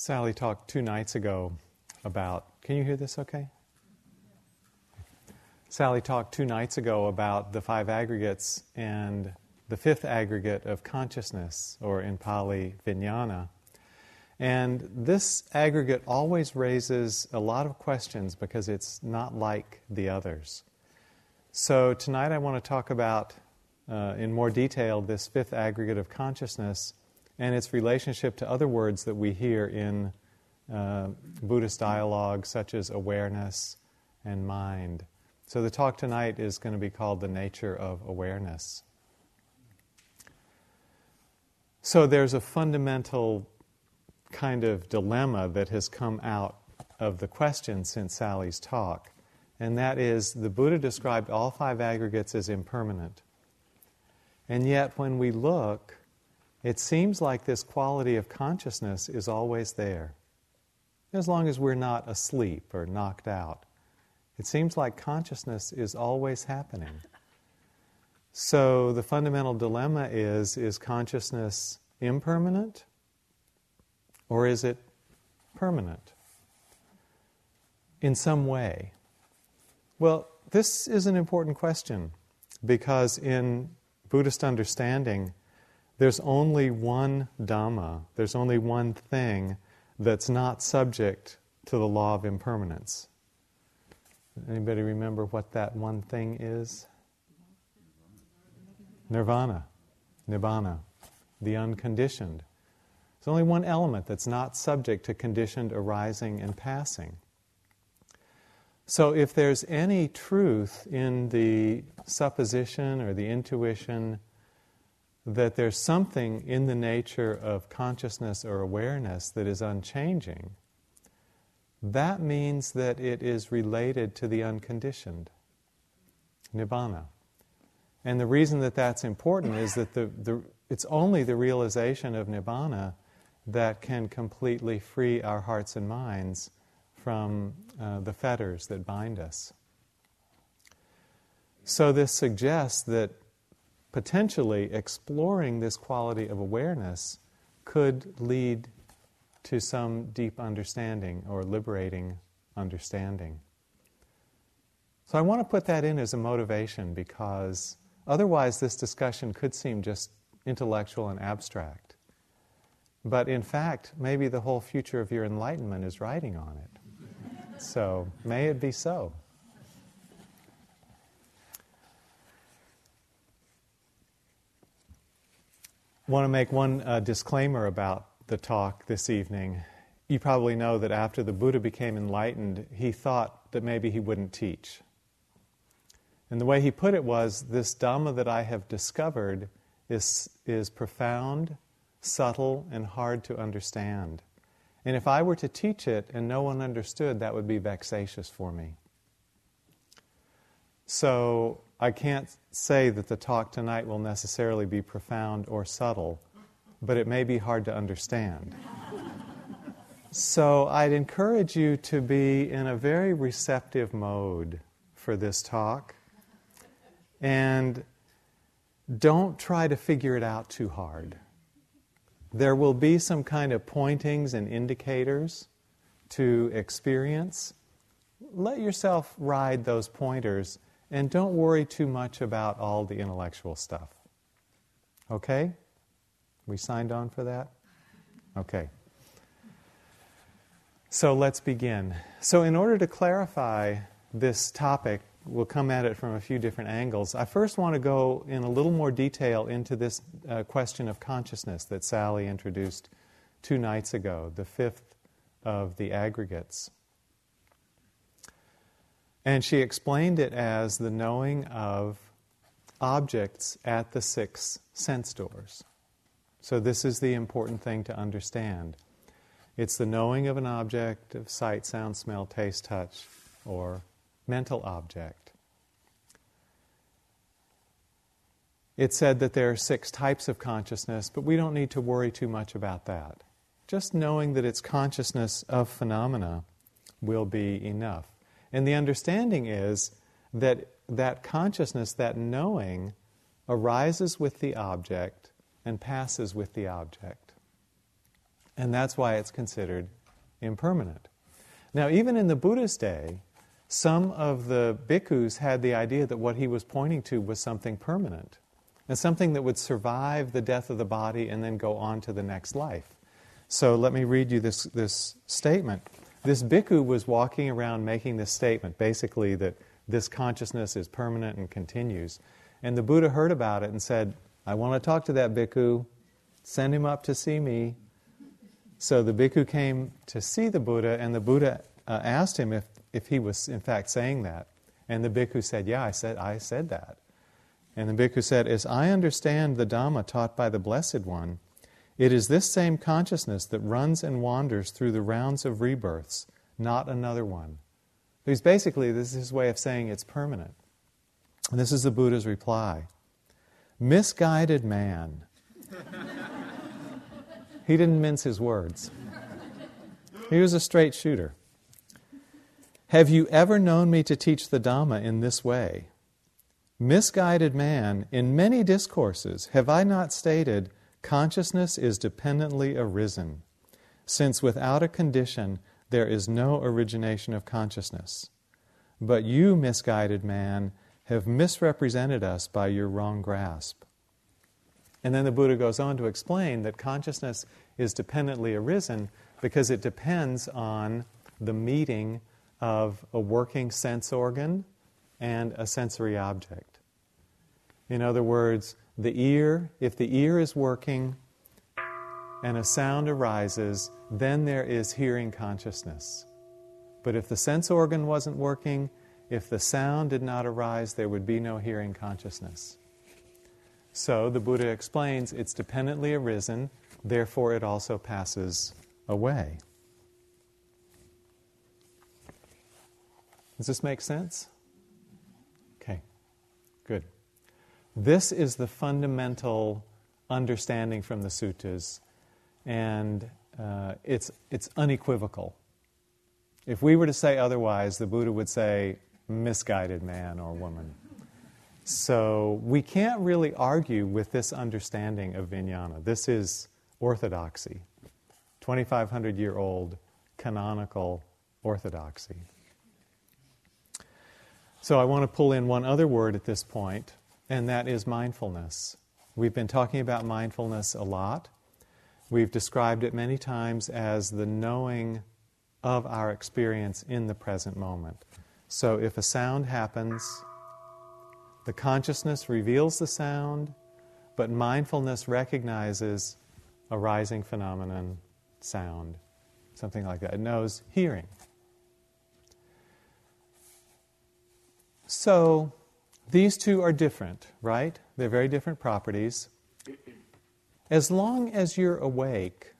Sally talked two nights ago about. Can you hear this okay? Sally talked two nights ago about the five aggregates and the fifth aggregate of consciousness, or in Pali, vijnana. And this aggregate always raises a lot of questions because it's not like the others. So tonight I want to talk about, uh, in more detail, this fifth aggregate of consciousness and its relationship to other words that we hear in uh, Buddhist dialogue, such as awareness and mind. So the talk tonight is going to be called The Nature of Awareness. So there's a fundamental kind of dilemma that has come out of the question since Sally's talk, and that is the Buddha described all five aggregates as impermanent. And yet, when we look, it seems like this quality of consciousness is always there. As long as we're not asleep or knocked out, it seems like consciousness is always happening. So the fundamental dilemma is is consciousness impermanent or is it permanent in some way? Well, this is an important question because in Buddhist understanding, there's only one Dhamma, there's only one thing that's not subject to the law of impermanence. Anybody remember what that one thing is? Nirvana, Nibbana, the unconditioned. There's only one element that's not subject to conditioned arising and passing. So, if there's any truth in the supposition or the intuition that there's something in the nature of consciousness or awareness that is unchanging, that means that it is related to the unconditioned, nibbana. And the reason that that's important is that the, the, it's only the realization of nibbana that can completely free our hearts and minds from uh, the fetters that bind us. So, this suggests that potentially exploring this quality of awareness could lead to some deep understanding or liberating understanding. So, I want to put that in as a motivation because otherwise, this discussion could seem just intellectual and abstract. But in fact, maybe the whole future of your enlightenment is riding on it. So, may it be so. Want to make one uh, disclaimer about the talk this evening. You probably know that after the Buddha became enlightened, he thought that maybe he wouldn't teach. And the way he put it was this Dhamma that I have discovered is, is profound, subtle, and hard to understand. And if I were to teach it and no one understood, that would be vexatious for me. So I can't say that the talk tonight will necessarily be profound or subtle, but it may be hard to understand. so I'd encourage you to be in a very receptive mode for this talk. And don't try to figure it out too hard. There will be some kind of pointings and indicators to experience. Let yourself ride those pointers and don't worry too much about all the intellectual stuff. Okay? We signed on for that? Okay. So let's begin. So, in order to clarify this topic, we'll come at it from a few different angles. I first want to go in a little more detail into this uh, question of consciousness that Sally introduced two nights ago, the fifth of the aggregates. And she explained it as the knowing of objects at the six sense doors. So, this is the important thing to understand. It's the knowing of an object of sight, sound, smell, taste, touch, or mental object. It said that there are six types of consciousness, but we don't need to worry too much about that. Just knowing that it's consciousness of phenomena will be enough. And the understanding is that that consciousness, that knowing, arises with the object and passes with the object. And that's why it's considered impermanent. Now, even in the Buddha's day, some of the bhikkhus had the idea that what he was pointing to was something permanent and something that would survive the death of the body and then go on to the next life. So let me read you this, this statement. This bhikkhu was walking around making this statement, basically that this consciousness is permanent and continues. And the Buddha heard about it and said, I want to talk to that bhikkhu. Send him up to see me. So the bhikkhu came to see the Buddha, and the Buddha uh, asked him if, if he was in fact saying that. And the bhikkhu said, Yeah, I said, I said that. And the bhikkhu said, As I understand the Dhamma taught by the Blessed One, it is this same consciousness that runs and wanders through the rounds of rebirths, not another one. Because basically, this is his way of saying it's permanent. And this is the Buddha's reply Misguided man. he didn't mince his words, he was a straight shooter. Have you ever known me to teach the Dhamma in this way? Misguided man, in many discourses have I not stated consciousness is dependently arisen, since without a condition there is no origination of consciousness. But you, misguided man, have misrepresented us by your wrong grasp. And then the Buddha goes on to explain that consciousness is dependently arisen because it depends on the meeting of a working sense organ and a sensory object. In other words, the ear, if the ear is working and a sound arises, then there is hearing consciousness. But if the sense organ wasn't working, if the sound did not arise, there would be no hearing consciousness. So the Buddha explains it's dependently arisen, therefore it also passes away. Does this make sense? Okay, good. This is the fundamental understanding from the suttas, and uh, it's, it's unequivocal. If we were to say otherwise, the Buddha would say, misguided man or woman. So we can't really argue with this understanding of vijnana. This is orthodoxy, 2,500 year old canonical orthodoxy. So I want to pull in one other word at this point, and that is mindfulness. We've been talking about mindfulness a lot. We've described it many times as the knowing of our experience in the present moment. So if a sound happens, the consciousness reveals the sound, but mindfulness recognizes a rising phenomenon, sound, something like that. It knows hearing. So these two are different, right? They're very different properties. As long as you're awake,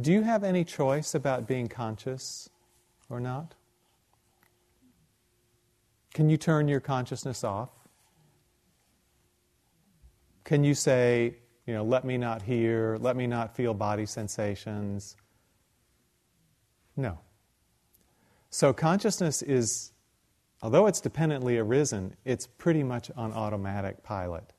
do you have any choice about being conscious or not? Can you turn your consciousness off? Can you say, you know, let me not hear, let me not feel body sensations? No. So consciousness is, although it's dependently arisen, it's pretty much on automatic pilot.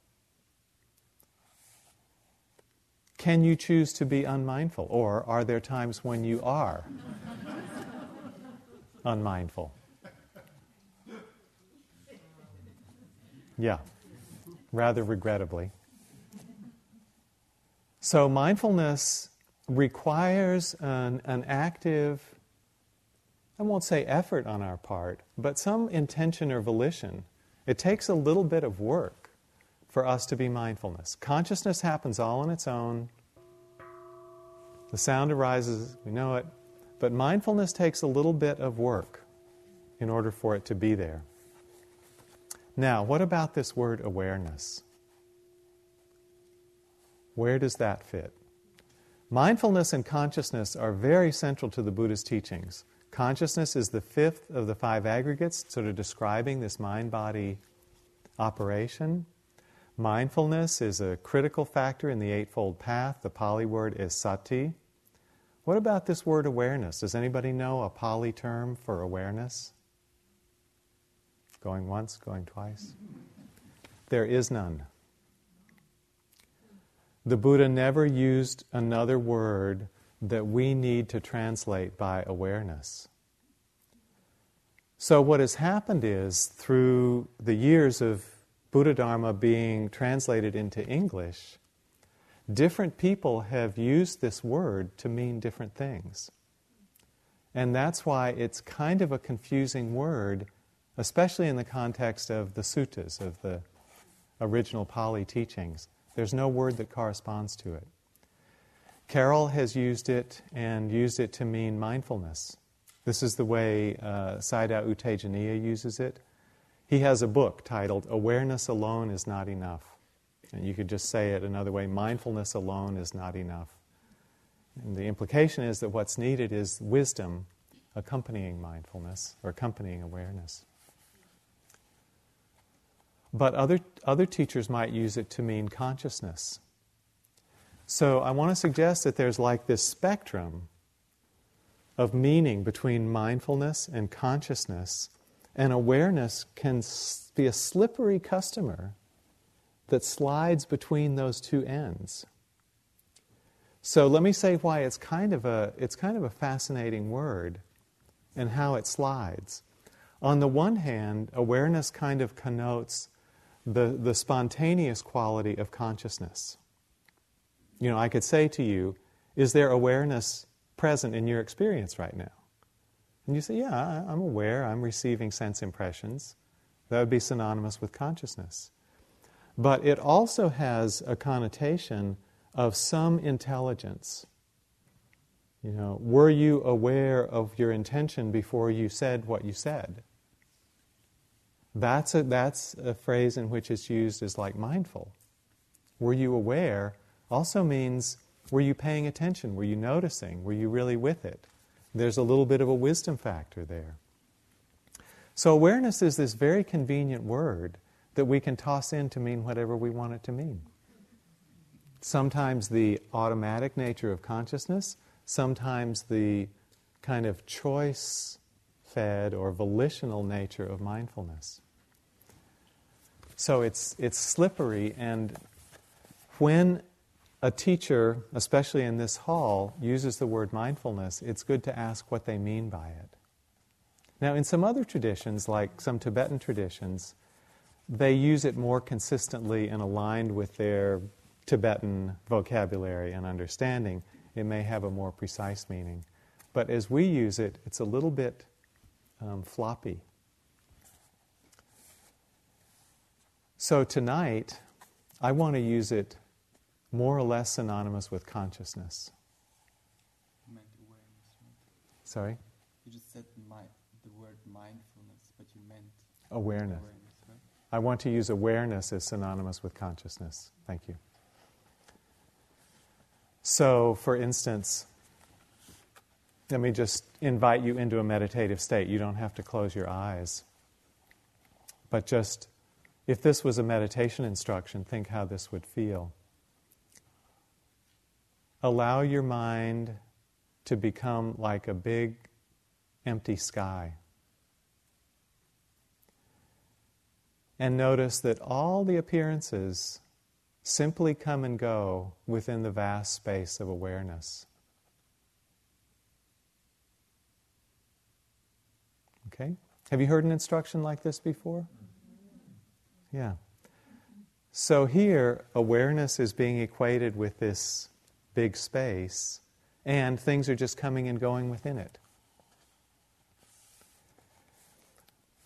Can you choose to be unmindful? Or are there times when you are unmindful? Yeah, rather regrettably. So, mindfulness requires an, an active, I won't say effort on our part, but some intention or volition. It takes a little bit of work for us to be mindfulness. Consciousness happens all on its own. The sound arises, we know it. But mindfulness takes a little bit of work in order for it to be there. Now, what about this word awareness? Where does that fit? Mindfulness and consciousness are very central to the Buddha's teachings. Consciousness is the fifth of the five aggregates, sort of describing this mind body operation. Mindfulness is a critical factor in the Eightfold Path. The Pali word is sati. What about this word awareness? Does anybody know a Pali term for awareness? Going once, going twice? There is none. The Buddha never used another word that we need to translate by awareness. So, what has happened is through the years of Buddha Dharma being translated into English, different people have used this word to mean different things. And that's why it's kind of a confusing word, especially in the context of the suttas, of the original Pali teachings. There's no word that corresponds to it. Carol has used it and used it to mean mindfulness. This is the way uh, Sayadaw U Tejaniya uses it. He has a book titled Awareness Alone is Not Enough. And you could just say it another way mindfulness alone is not enough. And the implication is that what's needed is wisdom accompanying mindfulness or accompanying awareness. But other, other teachers might use it to mean consciousness. So I want to suggest that there's like this spectrum of meaning between mindfulness and consciousness, and awareness can be a slippery customer that slides between those two ends. So let me say why it's kind of a, it's kind of a fascinating word and how it slides. On the one hand, awareness kind of connotes the, the spontaneous quality of consciousness. You know, I could say to you, is there awareness present in your experience right now? And you say, yeah, I'm aware, I'm receiving sense impressions. That would be synonymous with consciousness. But it also has a connotation of some intelligence. You know, were you aware of your intention before you said what you said? That's a, that's a phrase in which it's used as like mindful. Were you aware also means were you paying attention? Were you noticing? Were you really with it? There's a little bit of a wisdom factor there. So, awareness is this very convenient word that we can toss in to mean whatever we want it to mean. Sometimes the automatic nature of consciousness, sometimes the kind of choice fed or volitional nature of mindfulness. So it's, it's slippery, and when a teacher, especially in this hall, uses the word mindfulness, it's good to ask what they mean by it. Now, in some other traditions, like some Tibetan traditions, they use it more consistently and aligned with their Tibetan vocabulary and understanding. It may have a more precise meaning. But as we use it, it's a little bit um, floppy. So tonight, I want to use it more or less synonymous with consciousness. Sorry? You just said my, the word mindfulness, but you meant awareness. awareness right? I want to use awareness as synonymous with consciousness. Thank you. So, for instance, let me just invite you into a meditative state. You don't have to close your eyes. But just, if this was a meditation instruction, think how this would feel. Allow your mind to become like a big empty sky. And notice that all the appearances simply come and go within the vast space of awareness. Okay? Have you heard an instruction like this before? Yeah. So here, awareness is being equated with this big space, and things are just coming and going within it.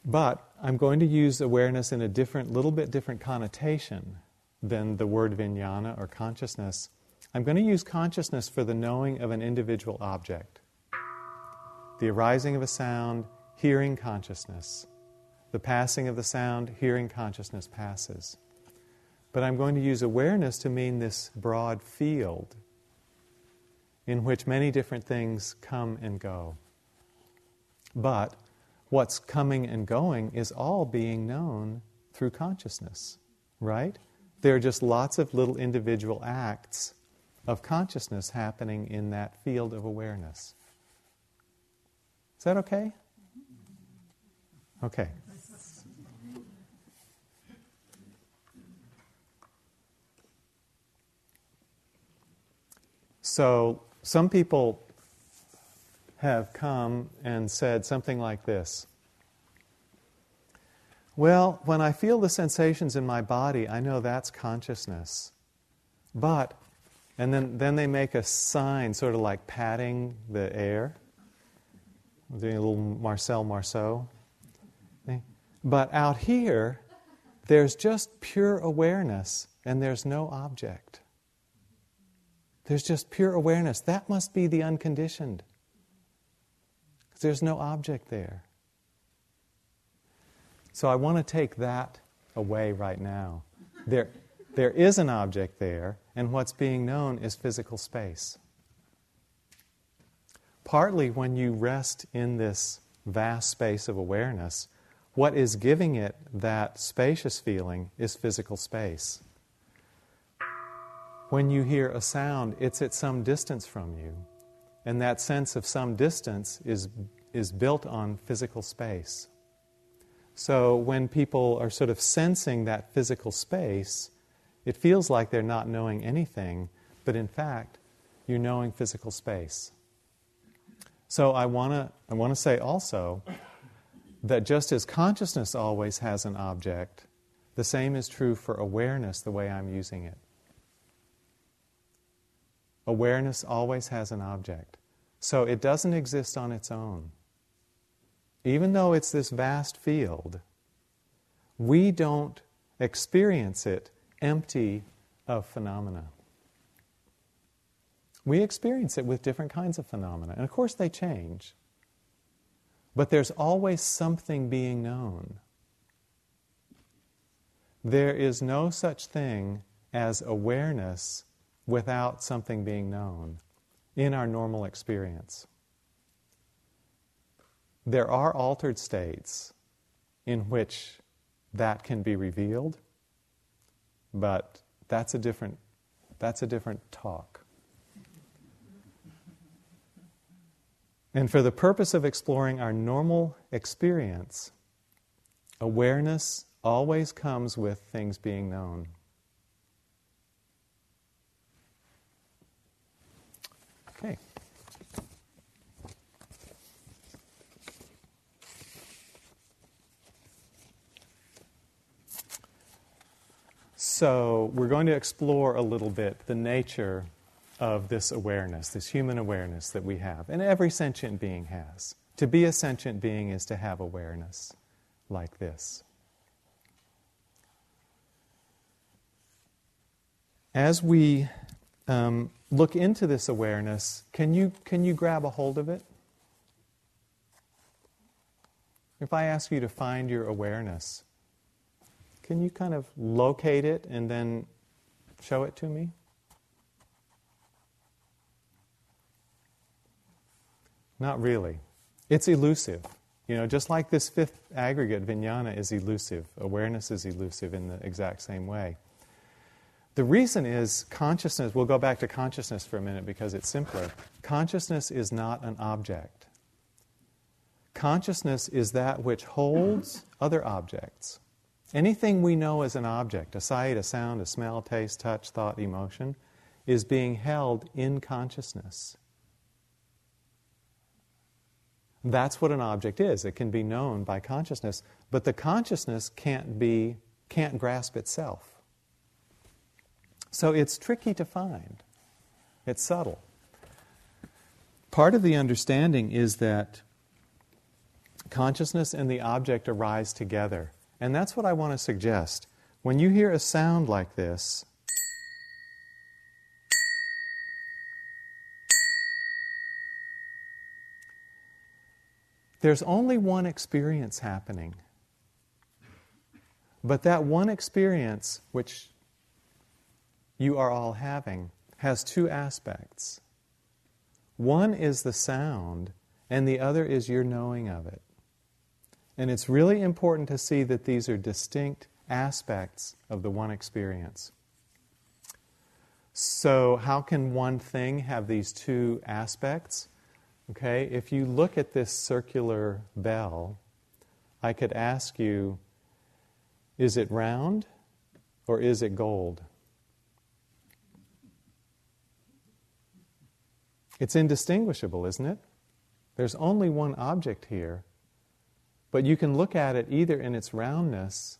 But I'm going to use awareness in a different, little bit different connotation than the word vijnana or consciousness. I'm going to use consciousness for the knowing of an individual object. The arising of a sound, hearing consciousness. The passing of the sound, hearing consciousness passes. But I'm going to use awareness to mean this broad field in which many different things come and go. But what's coming and going is all being known through consciousness, right? There are just lots of little individual acts of consciousness happening in that field of awareness. Is that okay? Okay. So some people have come and said something like this Well, when I feel the sensations in my body, I know that's consciousness. But, and then, then they make a sign, sort of like patting the air, doing a little Marcel Marceau. But out here, there's just pure awareness and there's no object. There's just pure awareness. That must be the unconditioned. Because there's no object there. So I want to take that away right now. There, there is an object there, and what's being known is physical space. Partly when you rest in this vast space of awareness, what is giving it that spacious feeling is physical space. When you hear a sound, it's at some distance from you. And that sense of some distance is, is built on physical space. So when people are sort of sensing that physical space, it feels like they're not knowing anything, but in fact, you're knowing physical space. So I want to I want to say also that just as consciousness always has an object, the same is true for awareness the way I'm using it. Awareness always has an object. So it doesn't exist on its own. Even though it's this vast field, we don't experience it empty of phenomena. We experience it with different kinds of phenomena. And of course, they change. But there's always something being known. There is no such thing as awareness without something being known in our normal experience. There are altered states in which that can be revealed, but that's a different, that's a different talk. And for the purpose of exploring our normal experience, awareness always comes with things being known. So, we're going to explore a little bit the nature of this awareness, this human awareness that we have, and every sentient being has. To be a sentient being is to have awareness like this. As we um, look into this awareness, can you, can you grab a hold of it? If I ask you to find your awareness, can you kind of locate it and then show it to me? Not really. It's elusive. You know, just like this fifth aggregate, vijnana is elusive, awareness is elusive in the exact same way. The reason is consciousness, we'll go back to consciousness for a minute because it's simpler. Consciousness is not an object. Consciousness is that which holds other objects. Anything we know as an object, a sight, a sound, a smell, taste, touch, thought, emotion, is being held in consciousness. That's what an object is. It can be known by consciousness, but the consciousness can't be can't grasp itself. So it's tricky to find. It's subtle. Part of the understanding is that consciousness and the object arise together. And that's what I want to suggest. When you hear a sound like this, There's only one experience happening. But that one experience, which you are all having, has two aspects. One is the sound, and the other is your knowing of it. And it's really important to see that these are distinct aspects of the one experience. So, how can one thing have these two aspects? Okay, if you look at this circular bell, I could ask you is it round or is it gold? It's indistinguishable, isn't it? There's only one object here, but you can look at it either in its roundness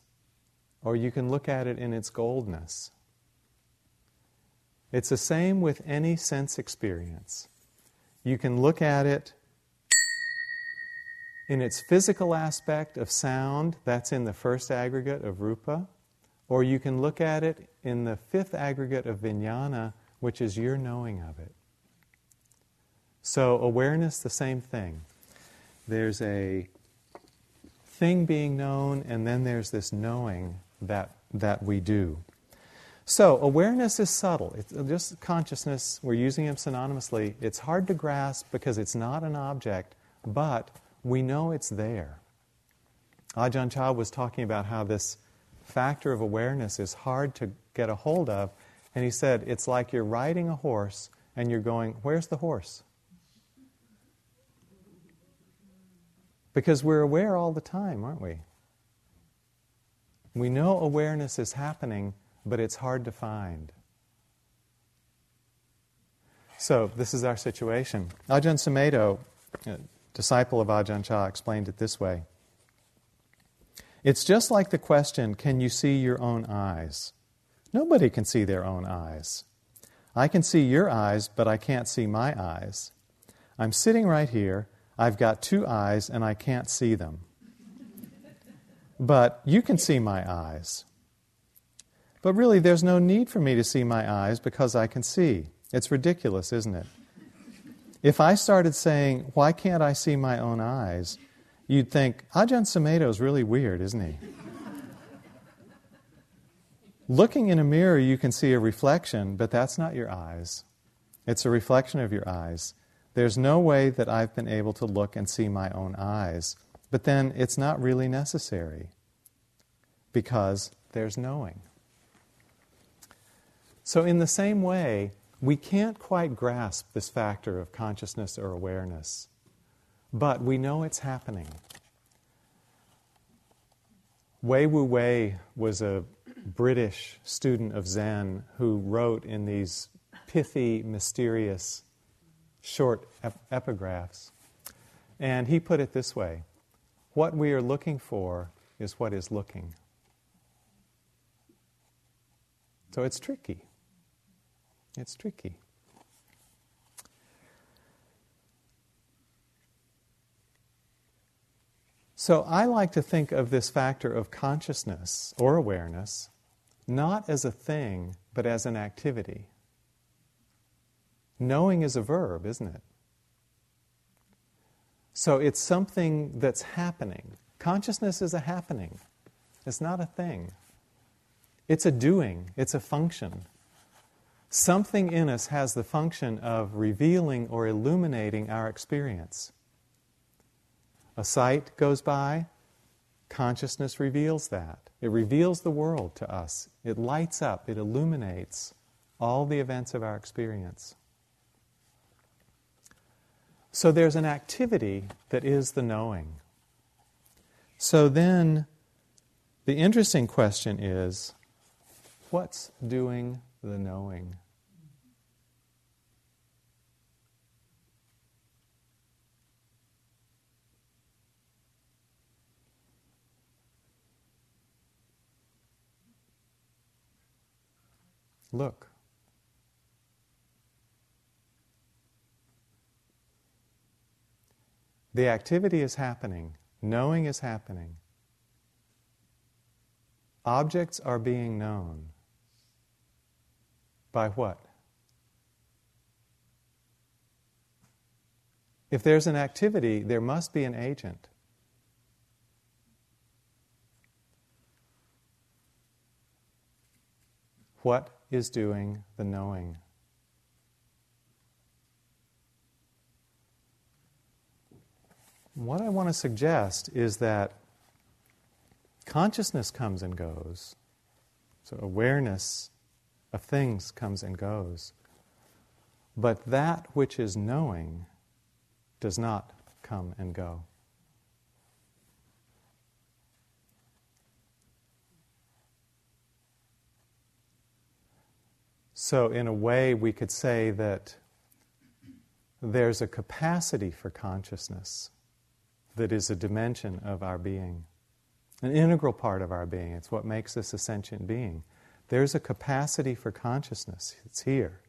or you can look at it in its goldness. It's the same with any sense experience. You can look at it in its physical aspect of sound, that's in the first aggregate of rupa, or you can look at it in the fifth aggregate of vijnana, which is your knowing of it. So, awareness, the same thing. There's a thing being known, and then there's this knowing that, that we do. So, awareness is subtle. It's uh, just consciousness, we're using them synonymously. It's hard to grasp because it's not an object, but we know it's there. Ajahn Chah was talking about how this factor of awareness is hard to get a hold of, and he said it's like you're riding a horse and you're going, Where's the horse? Because we're aware all the time, aren't we? We know awareness is happening, but it's hard to find. So, this is our situation. Ajahn Sumedho, disciple of Ajahn Chah, explained it this way It's just like the question can you see your own eyes? Nobody can see their own eyes. I can see your eyes, but I can't see my eyes. I'm sitting right here. I've got two eyes, and I can't see them but you can see my eyes. But really, there's no need for me to see my eyes because I can see. It's ridiculous, isn't it? If I started saying, Why can't I see my own eyes? you'd think, Ajahn Sumedho is really weird, isn't he? Looking in a mirror, you can see a reflection, but that's not your eyes. It's a reflection of your eyes. There's no way that I've been able to look and see my own eyes. But then it's not really necessary because there's knowing. So, in the same way, we can't quite grasp this factor of consciousness or awareness, but we know it's happening. Wei Wu Wei was a British student of Zen who wrote in these pithy, mysterious, short ep- epigraphs. And he put it this way what we are looking for is what is looking. So it's tricky. It's tricky. So I like to think of this factor of consciousness or awareness not as a thing, but as an activity. Knowing is a verb, isn't it? So it's something that's happening. Consciousness is a happening, it's not a thing. It's a doing, it's a function. Something in us has the function of revealing or illuminating our experience. A sight goes by, consciousness reveals that. It reveals the world to us. It lights up, it illuminates all the events of our experience. So there's an activity that is the knowing. So then the interesting question is what's doing the knowing? Look. The activity is happening, knowing is happening. Objects are being known. By what? If there's an activity, there must be an agent. What is doing the knowing? What I want to suggest is that consciousness comes and goes. So awareness of things comes and goes. But that which is knowing does not come and go. So, in a way, we could say that there's a capacity for consciousness that is a dimension of our being, an integral part of our being. It's what makes us a sentient being. There's a capacity for consciousness, it's here.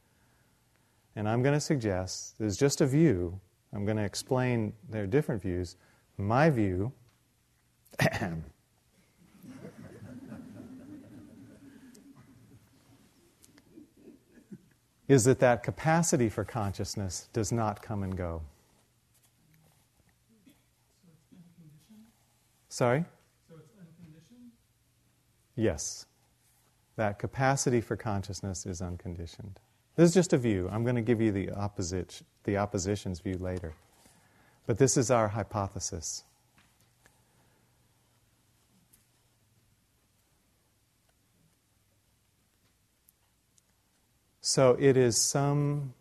And I'm going to suggest, there's just a view, I'm going to explain there are different views. My view is that that capacity for consciousness does not come and go. Sorry? So it's unconditioned? Yes. That capacity for consciousness is unconditioned. This is just a view. I'm going to give you the opposite the opposition's view later. But this is our hypothesis. So it is some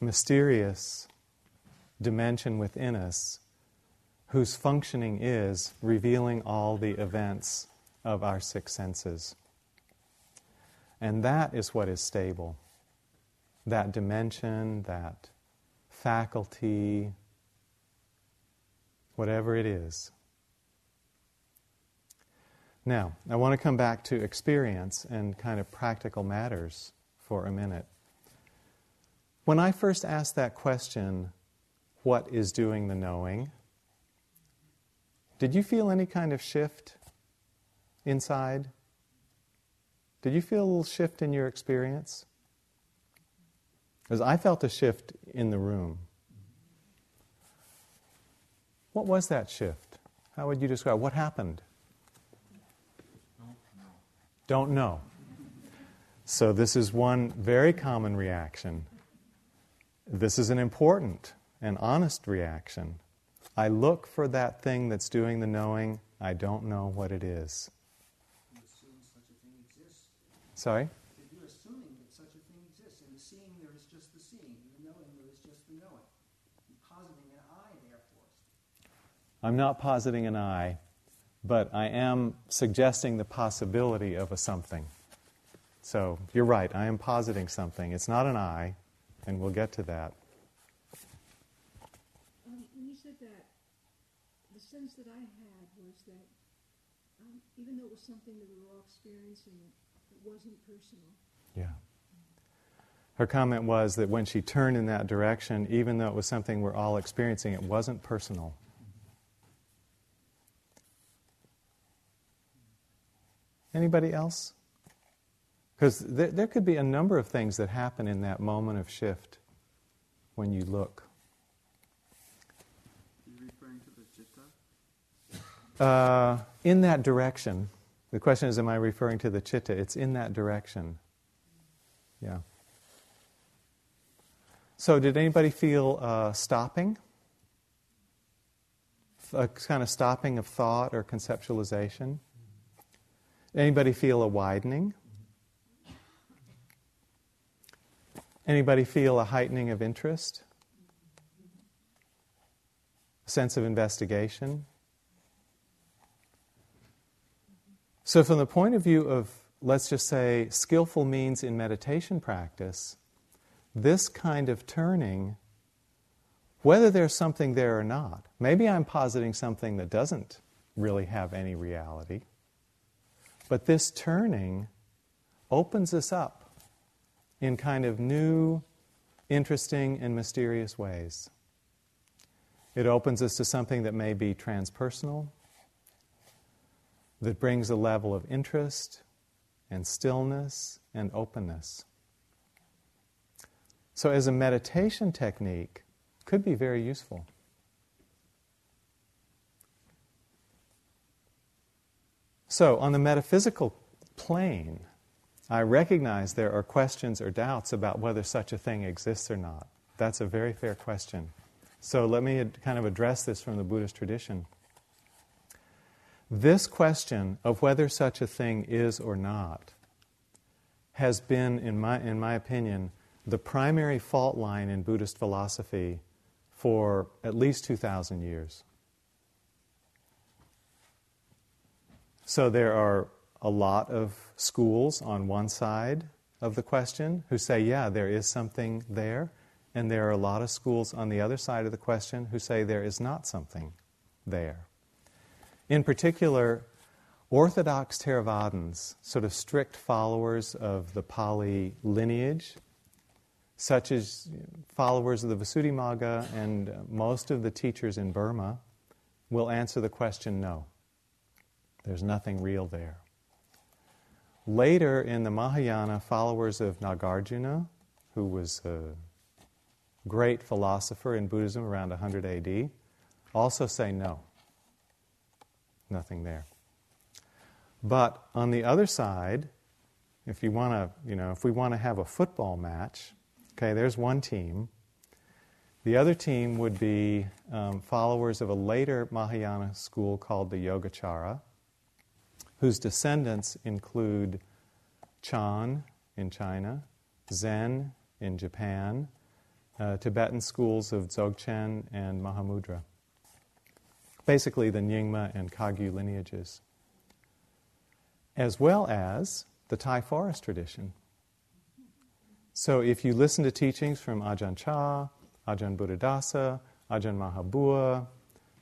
mysterious dimension within us whose functioning is revealing all the events of our six senses. And that is what is stable. That dimension, that faculty, whatever it is. Now, I want to come back to experience and kind of practical matters for a minute. When I first asked that question, what is doing the knowing? Did you feel any kind of shift inside? Did you feel a little shift in your experience? Because I felt a shift in the room. What was that shift? How would you describe what happened? Don't know. So, this is one very common reaction. This is an important and honest reaction. I look for that thing that's doing the knowing, I don't know what it is. Sorry? You're assuming that such a thing exists. In the seeing, there is just the seeing. In the knowing, there is just the knowing. You're positing an I, therefore. I'm not positing an I, but I am suggesting the possibility of a something. So you're right, I am positing something. It's not an I, and we'll get to that. Um, when you said that, the sense that I had was that um, even though it was something that we were all experiencing, it wasn't personal. Yeah. Her comment was that when she turned in that direction, even though it was something we're all experiencing, it wasn't personal. Anybody else? Because there, there could be a number of things that happen in that moment of shift when you look. You're referring to the chitta? Uh, in that direction. The question is, am I referring to the chitta? It's in that direction. Yeah. So, did anybody feel uh, stopping? A kind of stopping of thought or conceptualization? Anybody feel a widening? Anybody feel a heightening of interest? A sense of investigation? So, from the point of view of, let's just say, skillful means in meditation practice, this kind of turning, whether there's something there or not, maybe I'm positing something that doesn't really have any reality, but this turning opens us up in kind of new, interesting, and mysterious ways. It opens us to something that may be transpersonal, that brings a level of interest and stillness and openness. So, as a meditation technique, could be very useful. So, on the metaphysical plane, I recognize there are questions or doubts about whether such a thing exists or not. That's a very fair question. So let me kind of address this from the Buddhist tradition. This question of whether such a thing is or not has been, in my, in my opinion, the primary fault line in Buddhist philosophy for at least 2,000 years. So there are a lot of schools on one side of the question who say, yeah, there is something there, And there are a lot of schools on the other side of the question who say there is not something there. In particular, Orthodox Theravadins, sort of strict followers of the Pali lineage, such as followers of the Visuddhimagga and most of the teachers in Burma, will answer the question no. There's nothing real there. Later in the Mahayana, followers of Nagarjuna, who was a great philosopher in Buddhism around 100 AD, also say no. Nothing there. But on the other side, if you want to, you know, if we want to have a football match, okay, there's one team. The other team would be um, followers of a later Mahayana school called the Yogacara, whose descendants include Chan in China, Zen in Japan, uh, Tibetan schools of Dzogchen and Mahamudra. Basically, the Nyingma and Kagyu lineages as well as the Thai forest tradition. So if you listen to teachings from Ajahn Chah, Ajahn Buddhadasa, Ajahn Mahabua,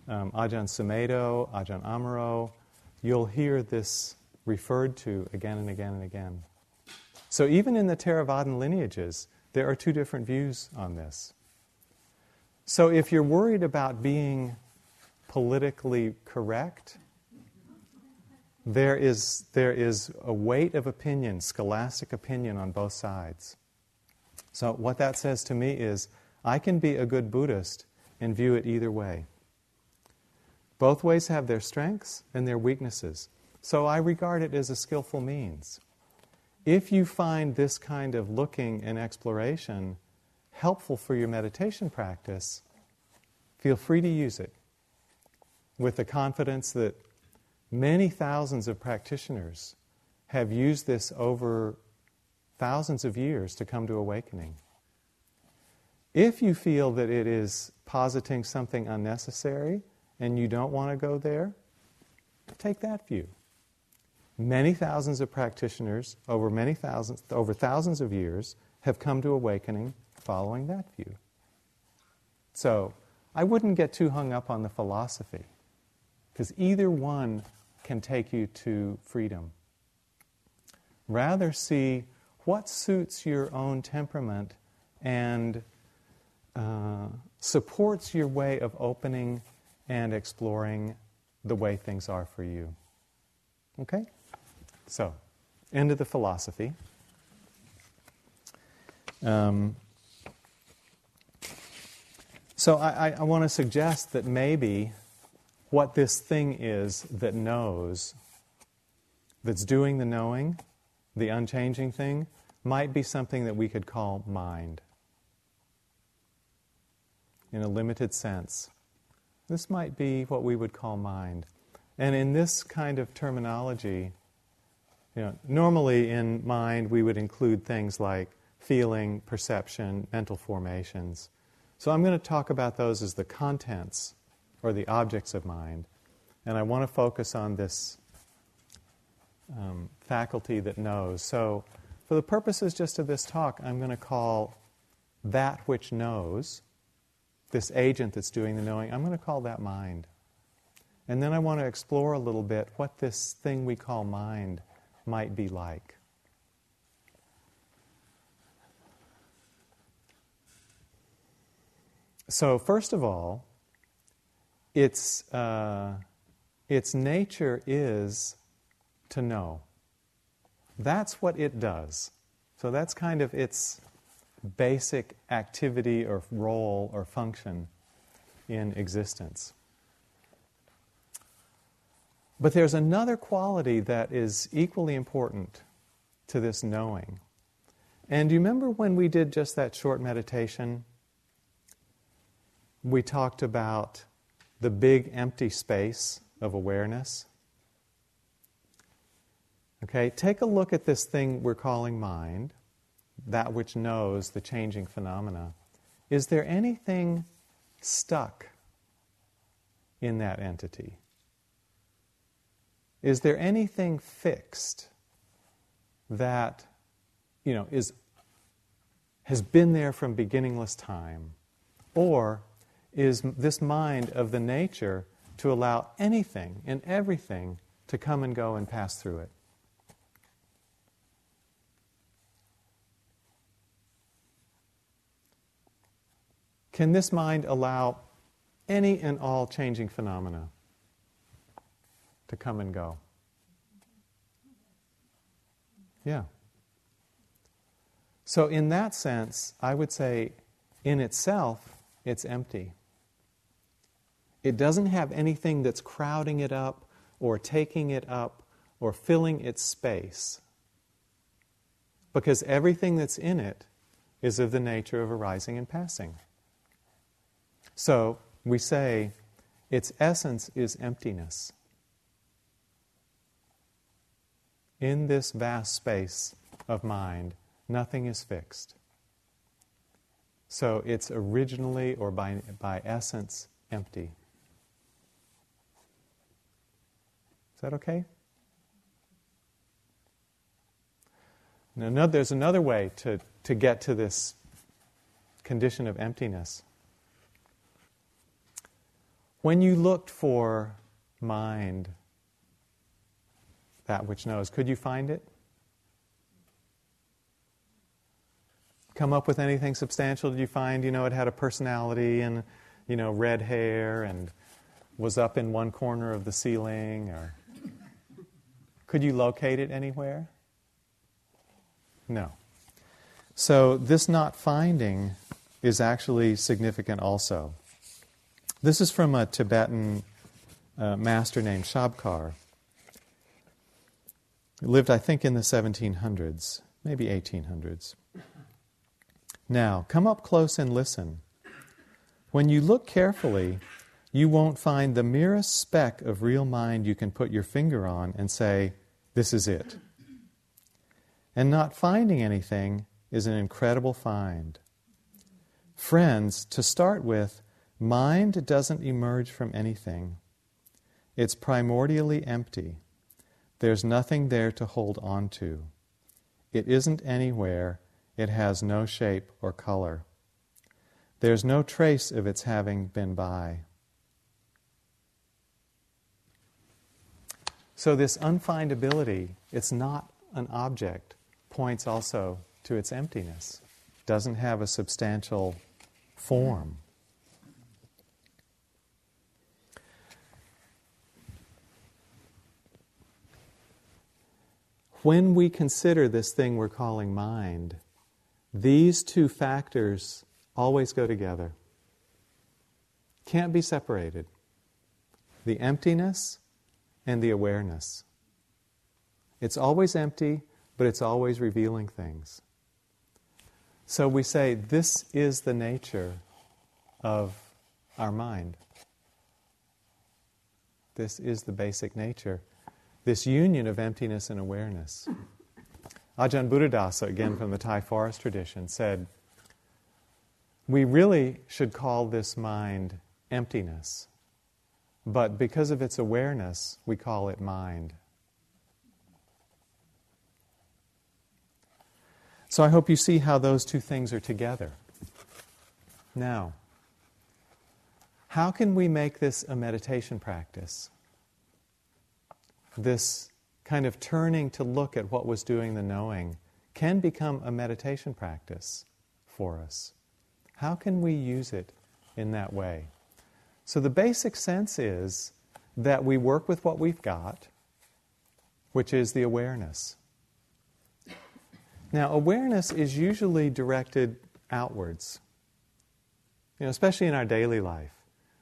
um, Ajahn Sumedho, Ajahn Amaro, you'll hear this referred to again and again and again. So even in the Theravadan lineages, there are two different views on this. So if you're worried about being politically correct, there is, there is a weight of opinion, scholastic opinion on both sides. So, what that says to me is I can be a good Buddhist and view it either way. Both ways have their strengths and their weaknesses. So, I regard it as a skillful means. If you find this kind of looking and exploration helpful for your meditation practice, feel free to use it with the confidence that Many thousands of practitioners have used this over thousands of years to come to awakening. If you feel that it is positing something unnecessary and you don't want to go there, take that view. Many thousands of practitioners over many thousands over thousands of years have come to awakening following that view. So, I wouldn't get too hung up on the philosophy because either one can take you to freedom. Rather, see what suits your own temperament and uh, supports your way of opening and exploring the way things are for you. Okay? So, end of the philosophy. Um, so, I, I, I want to suggest that maybe what this thing is that knows, that's doing the knowing, the unchanging thing, might be something that we could call mind. In a limited sense. This might be what we would call mind. And in this kind of terminology, you know, normally in mind we would include things like feeling, perception, mental formations. So I'm going to talk about those as the contents or the objects of mind. And I want to focus on this um, faculty that knows. So, for the purposes just of this talk, I'm going to call that which knows, this agent that's doing the knowing, I'm going to call that mind. And then I want to explore a little bit what this thing we call mind might be like. So, first of all, its, uh, its nature is to know. That's what it does. So that's kind of its basic activity or role or function in existence. But there's another quality that is equally important to this knowing. And do you remember when we did just that short meditation? We talked about the big empty space of awareness. Okay, take a look at this thing we're calling mind, that which knows the changing phenomena. Is there anything stuck in that entity? Is there anything fixed that, you know, is has been there from beginningless time? Or is this mind of the nature to allow anything and everything to come and go and pass through it? Can this mind allow any and all changing phenomena to come and go? Yeah. So, in that sense, I would say in itself, it's empty. It doesn't have anything that's crowding it up or taking it up or filling its space. Because everything that's in it is of the nature of arising and passing. So we say its essence is emptiness. In this vast space of mind, nothing is fixed. So it's originally or by, by essence empty. Is that okay? Now, there's another way to, to get to this condition of emptiness. When you looked for mind, that which knows, could you find it? Come up with anything substantial? Did you find, you know, it had a personality and, you know, red hair and was up in one corner of the ceiling? Or could you locate it anywhere? No. So this not finding is actually significant also. This is from a Tibetan uh, master named Shabkar. He lived, I think, in the 1700s, maybe 1800s. Now, come up close and listen. When you look carefully, you won't find the merest speck of real mind you can put your finger on and say, This is it. And not finding anything is an incredible find. Friends, to start with, Mind doesn't emerge from anything. It's primordially empty. There's nothing there to hold on to. It isn't anywhere. It has no shape or color. There's no trace of its having been by. So, this unfindability, it's not an object, points also to its emptiness. Doesn't have a substantial form. when we consider this thing we're calling mind, these two factors always go together. Can't be separated. The emptiness and the awareness. It's always empty, but it's always revealing things. So we say this is the nature of our mind. This is the basic nature this union of emptiness and awareness. Ajahn Buddhadasa, again from the Thai forest tradition, said, We really should call this mind emptiness, but because of its awareness, we call it mind. So I hope you see how those two things are together. Now, how can we make this a meditation practice? this kind of turning to look at what was doing the knowing can become a meditation practice for us. How can we use it in that way? So, the basic sense is that we work with what we've got, which is the awareness. Now, awareness is usually directed outwards, you know, especially in our daily life.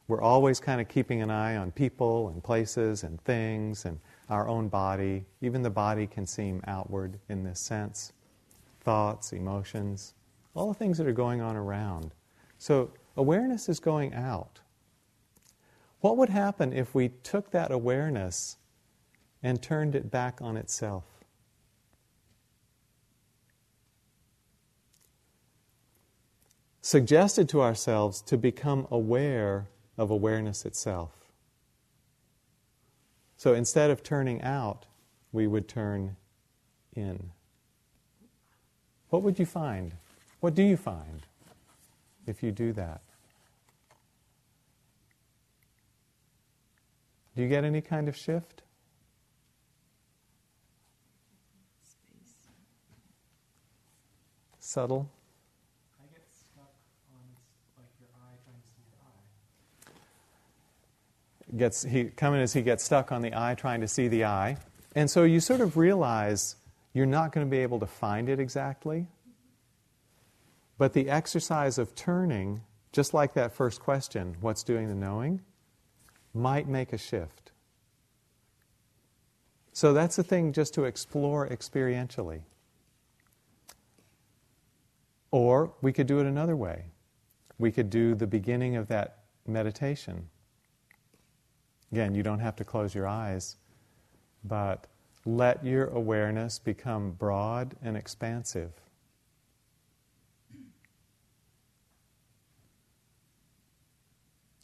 We're always kind of keeping an eye on people and places and things and our own body. Even the body can seem outward in this sense thoughts, emotions, all the things that are going on around. So, awareness is going out. What would happen if we took that awareness and turned it back on itself? Suggested to ourselves to become aware of awareness itself. So instead of turning out, we would turn in. What would you find? What do you find if you do that? Do you get any kind of shift? Subtle? I get stuck on like your eye trying to see your eye. Gets he coming as he gets stuck on the eye trying to see the eye. And so you sort of realize you're not going to be able to find it exactly. But the exercise of turning, just like that first question, what's doing the knowing, might make a shift. So that's the thing just to explore experientially. Or we could do it another way. We could do the beginning of that meditation. Again, you don't have to close your eyes, but let your awareness become broad and expansive.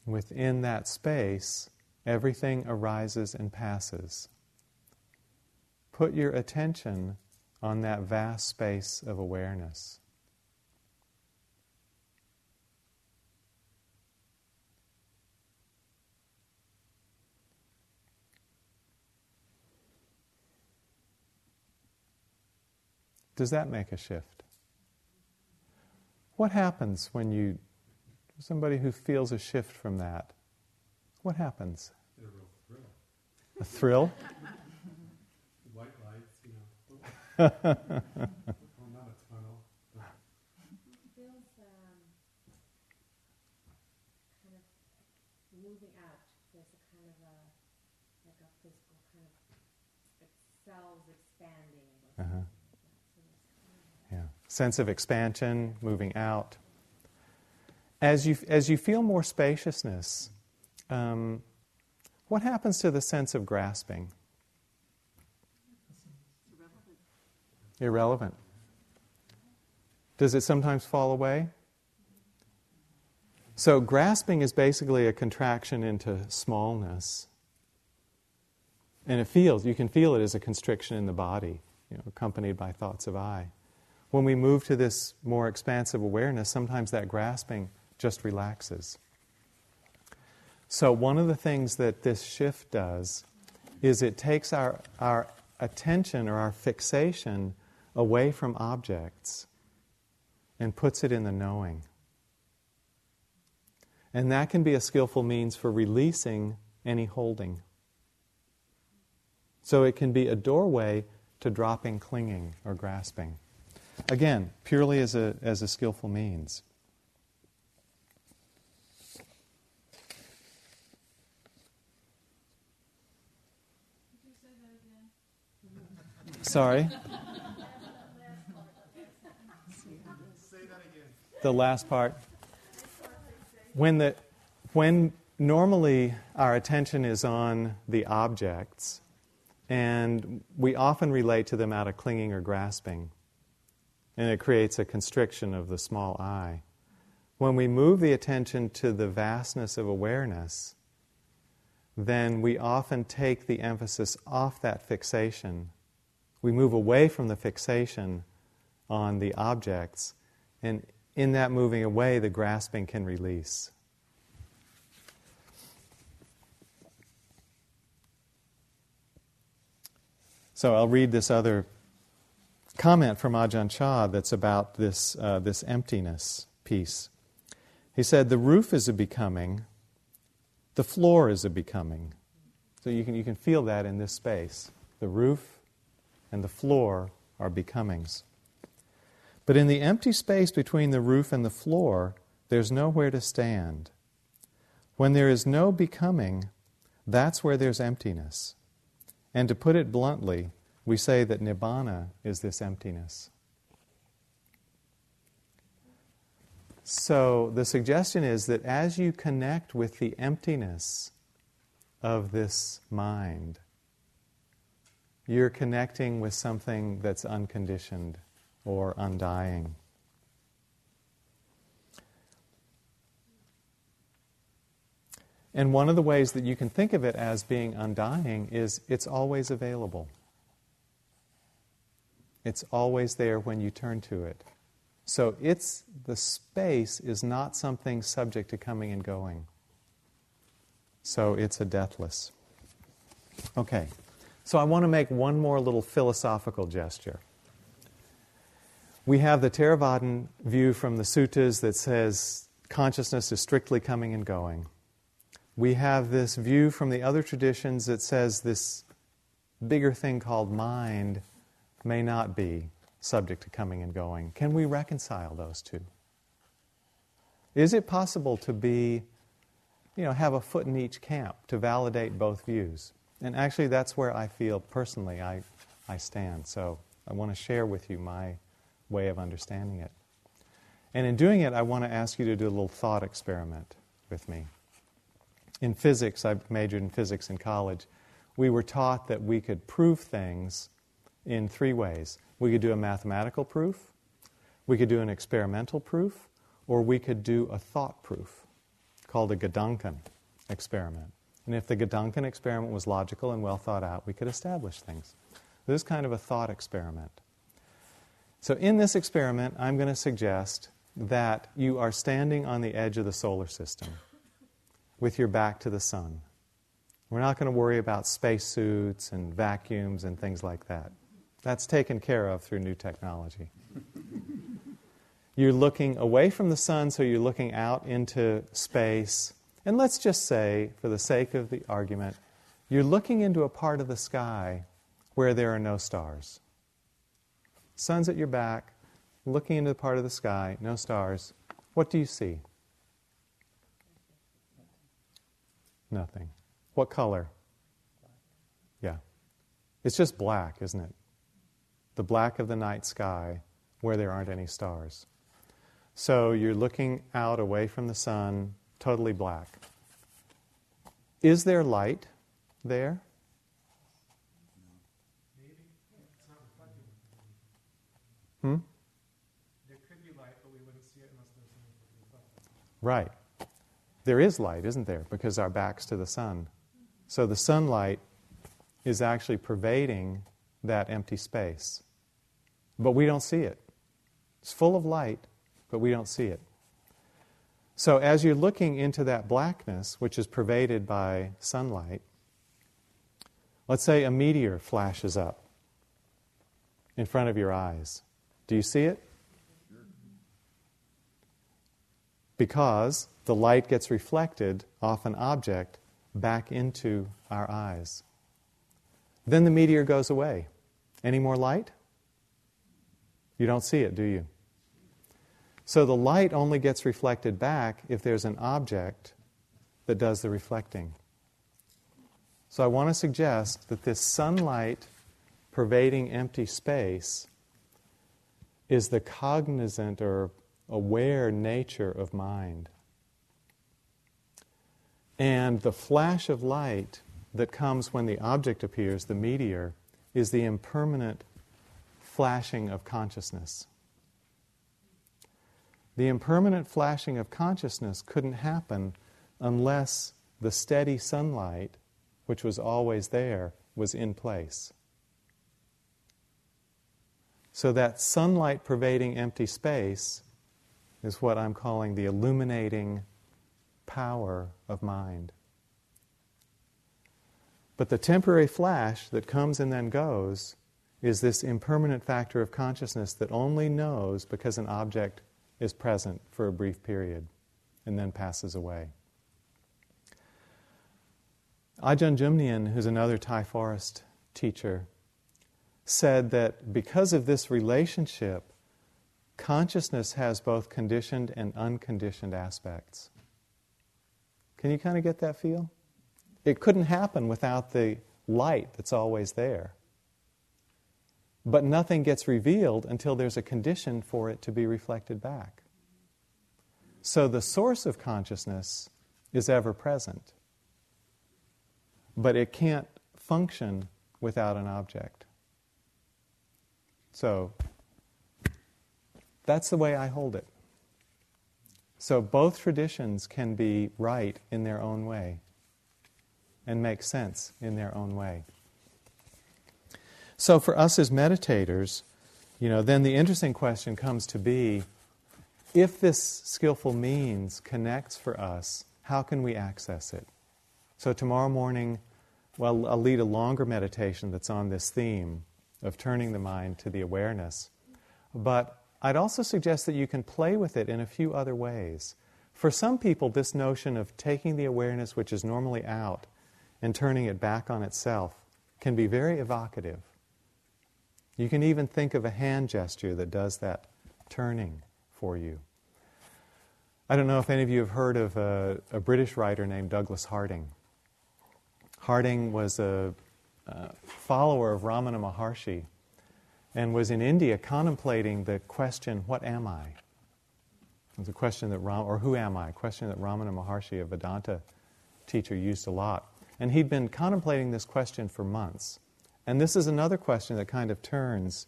Within that space, everything arises and passes. Put your attention on that vast space of awareness. Does that make a shift? What happens when you, somebody who feels a shift from that, what happens? A real thrill. A thrill? White lights, you know. well, not a tunnel. Feels um, kind of moving out. There's a kind of a like a physical kind of cells expanding. Uh-huh. something like that. So it's kind of Yeah. Sense of expansion, moving out. As you, as you feel more spaciousness, um, what happens to the sense of grasping? Irrelevant. Does it sometimes fall away? So, grasping is basically a contraction into smallness. And it feels, you can feel it as a constriction in the body, you know, accompanied by thoughts of I. When we move to this more expansive awareness, sometimes that grasping just relaxes. So, one of the things that this shift does is it takes our, our attention or our fixation away from objects and puts it in the knowing. And that can be a skillful means for releasing any holding. So it can be a doorway to dropping clinging or grasping. Again, purely as a, as a skillful means. Sorry? The last part. When, the, when normally our attention is on the objects, and we often relate to them out of clinging or grasping, and it creates a constriction of the small I. When we move the attention to the vastness of awareness, then we often take the emphasis off that fixation. We move away from the fixation on the objects, and in that moving away, the grasping can release. So I'll read this other comment from Ajahn Chah that's about this, uh, this emptiness piece. He said, The roof is a becoming, the floor is a becoming. So you can, you can feel that in this space. The roof and the floor are becomings. But in the empty space between the roof and the floor, there's nowhere to stand. When there is no becoming, that's where there's emptiness. And to put it bluntly, we say that nibbana is this emptiness. So the suggestion is that as you connect with the emptiness of this mind, you're connecting with something that's unconditioned or undying. And one of the ways that you can think of it as being undying is it's always available. It's always there when you turn to it. So it's the space is not something subject to coming and going. So it's a deathless. Okay. So I want to make one more little philosophical gesture. We have the Theravadan view from the suttas that says consciousness is strictly coming and going. We have this view from the other traditions that says this bigger thing called mind may not be subject to coming and going. Can we reconcile those two? Is it possible to be, you know, have a foot in each camp to validate both views? And actually, that's where I feel personally I, I stand. So I want to share with you my way of understanding it. And in doing it, I want to ask you to do a little thought experiment with me. In physics, I majored in physics in college. We were taught that we could prove things in three ways. We could do a mathematical proof, we could do an experimental proof, or we could do a thought proof called a Gedanken experiment. And if the Gedanken experiment was logical and well thought out, we could establish things. This is kind of a thought experiment. So, in this experiment, I'm going to suggest that you are standing on the edge of the solar system with your back to the sun. We're not going to worry about spacesuits and vacuums and things like that. That's taken care of through new technology. you're looking away from the sun, so you're looking out into space. And let's just say, for the sake of the argument, you're looking into a part of the sky where there are no stars. Sun's at your back, looking into the part of the sky, no stars. What do you see? Nothing. What color? Yeah. It's just black, isn't it? the black of the night sky where there aren't any stars. So you're looking out away from the sun, totally black. Is there light there? Maybe. It's not reflecting. Hmm? There could be light, but we wouldn't see it unless there was something. Right. There is light, isn't there? Because our back's to the sun. So the sunlight is actually pervading that empty space. But we don't see it. It's full of light, but we don't see it. So as you're looking into that blackness, which is pervaded by sunlight, let's say a meteor flashes up in front of your eyes. Do you see it? Because the light gets reflected off an object back into our eyes. Then the meteor goes away. Any more light? You don't see it, do you? So the light only gets reflected back if there's an object that does the reflecting. So I want to suggest that this sunlight pervading empty space is the cognizant or aware nature of mind. And the flash of light that comes when the object appears, the meteor, is the impermanent flashing of consciousness. The impermanent flashing of consciousness couldn't happen unless the steady sunlight, which was always there, was in place. So that sunlight pervading empty space is what I'm calling the illuminating power of mind. But the temporary flash that comes and then goes is this impermanent factor of consciousness that only knows because an object is present for a brief period and then passes away. Ajahn Jumnian, who's another Thai forest teacher, said that because of this relationship, consciousness has both conditioned and unconditioned aspects. Can you kind of get that feel? It couldn't happen without the light that's always there. But nothing gets revealed until there's a condition for it to be reflected back. So the source of consciousness is ever present, but it can't function without an object. So that's the way I hold it. So both traditions can be right in their own way and make sense in their own way. So for us as meditators, you know, then the interesting question comes to be if this skillful means connects for us, how can we access it? So, tomorrow morning, well, I'll lead a longer meditation that's on this theme of turning the mind to the awareness. But I'd also suggest that you can play with it in a few other ways. For some people, this notion of taking the awareness which is normally out and turning it back on itself can be very evocative. You can even think of a hand gesture that does that turning for you. I don't know if any of you have heard of a, a British writer named Douglas Harding. Harding was a, a follower of Ramana Maharshi and was in India contemplating the question, What am I? It was a question that, Ram, or who am I? A question that Ramana Maharshi, a Vedanta teacher, used a lot. And he'd been contemplating this question for months. And this is another question that kind of turns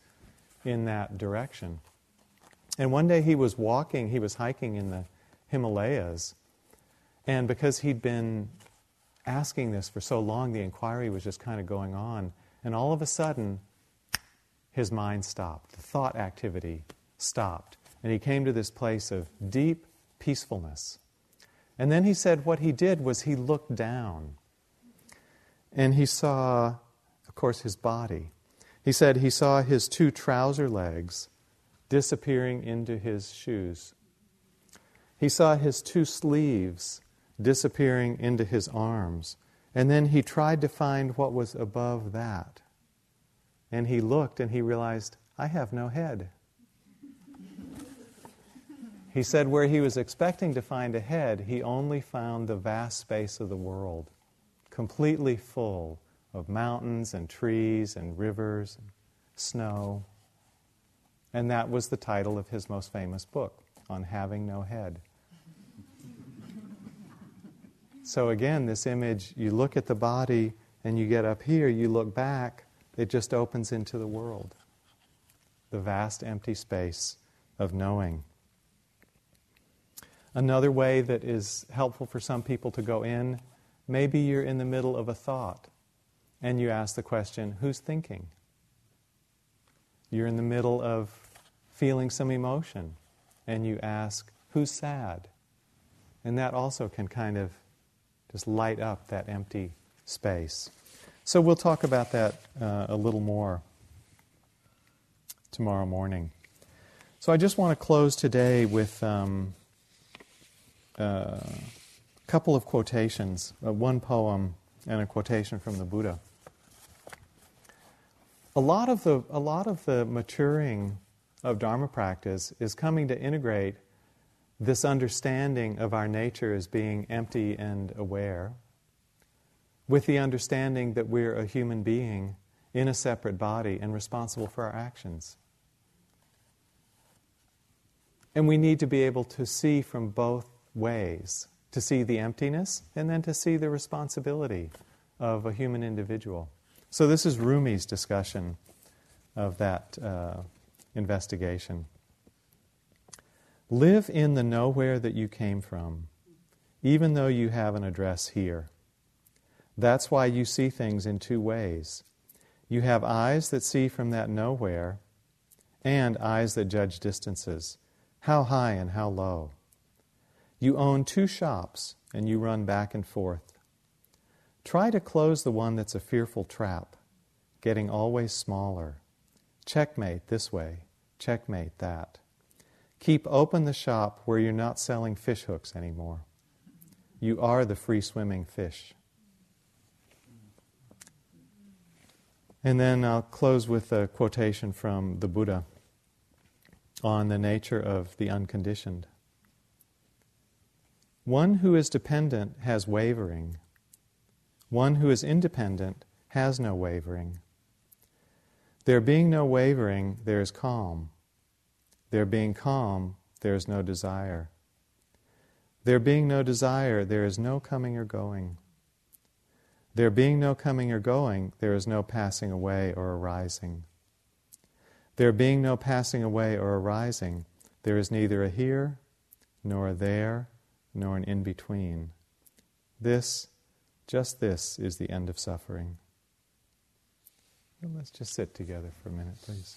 in that direction. And one day he was walking, he was hiking in the Himalayas, and because he'd been asking this for so long, the inquiry was just kind of going on. And all of a sudden, his mind stopped. The thought activity stopped. And he came to this place of deep peacefulness. And then he said what he did was he looked down. And he saw, course, his body. He said he saw his two trouser legs disappearing into his shoes. He saw his two sleeves disappearing into his arms. And then he tried to find what was above that. And he looked and he realized, I have no head. He said where he was expecting to find a head, he only found the vast space of the world, completely full of mountains and trees and rivers and snow. And that was the title of his most famous book, On Having No Head. So again, this image, you look at the body and you get up here, you look back, it just opens into the world. The vast empty space of knowing. Another way that is helpful for some people to go in, maybe you're in the middle of a thought and you ask the question, who's thinking? You're in the middle of feeling some emotion and you ask, who's sad? And that also can kind of just light up that empty space. So we'll talk about that uh, a little more tomorrow morning. So I just want to close today with um, uh, a couple of quotations, uh, one poem and a quotation from the Buddha. A lot of the a lot of the maturing of Dharma practice is coming to integrate this understanding of our nature as being empty and aware, with the understanding that we're a human being in a separate body and responsible for our actions. And we need to be able to see from both ways to see the emptiness and then to see the responsibility of a human individual. So, this is Rumi's discussion of that uh, investigation. Live in the nowhere that you came from, even though you have an address here. That's why you see things in two ways. You have eyes that see from that nowhere, and eyes that judge distances, how high and how low. You own two shops, and you run back and forth. Try to close the one that's a fearful trap, getting always smaller. Checkmate this way, checkmate that. Keep open the shop where you're not selling fish hooks anymore. You are the free swimming fish. And then I'll close with a quotation from the Buddha on the nature of the unconditioned. One who is dependent has wavering. One who is independent has no wavering. There being no wavering, there is calm. There being calm, there is no desire. There being no desire, there is no coming or going. There being no coming or going, there is no passing away or arising. There being no passing away or arising, there is neither a here, nor a there, nor an in between. This, just this, is the end of suffering. let's just sit together for a minute, please.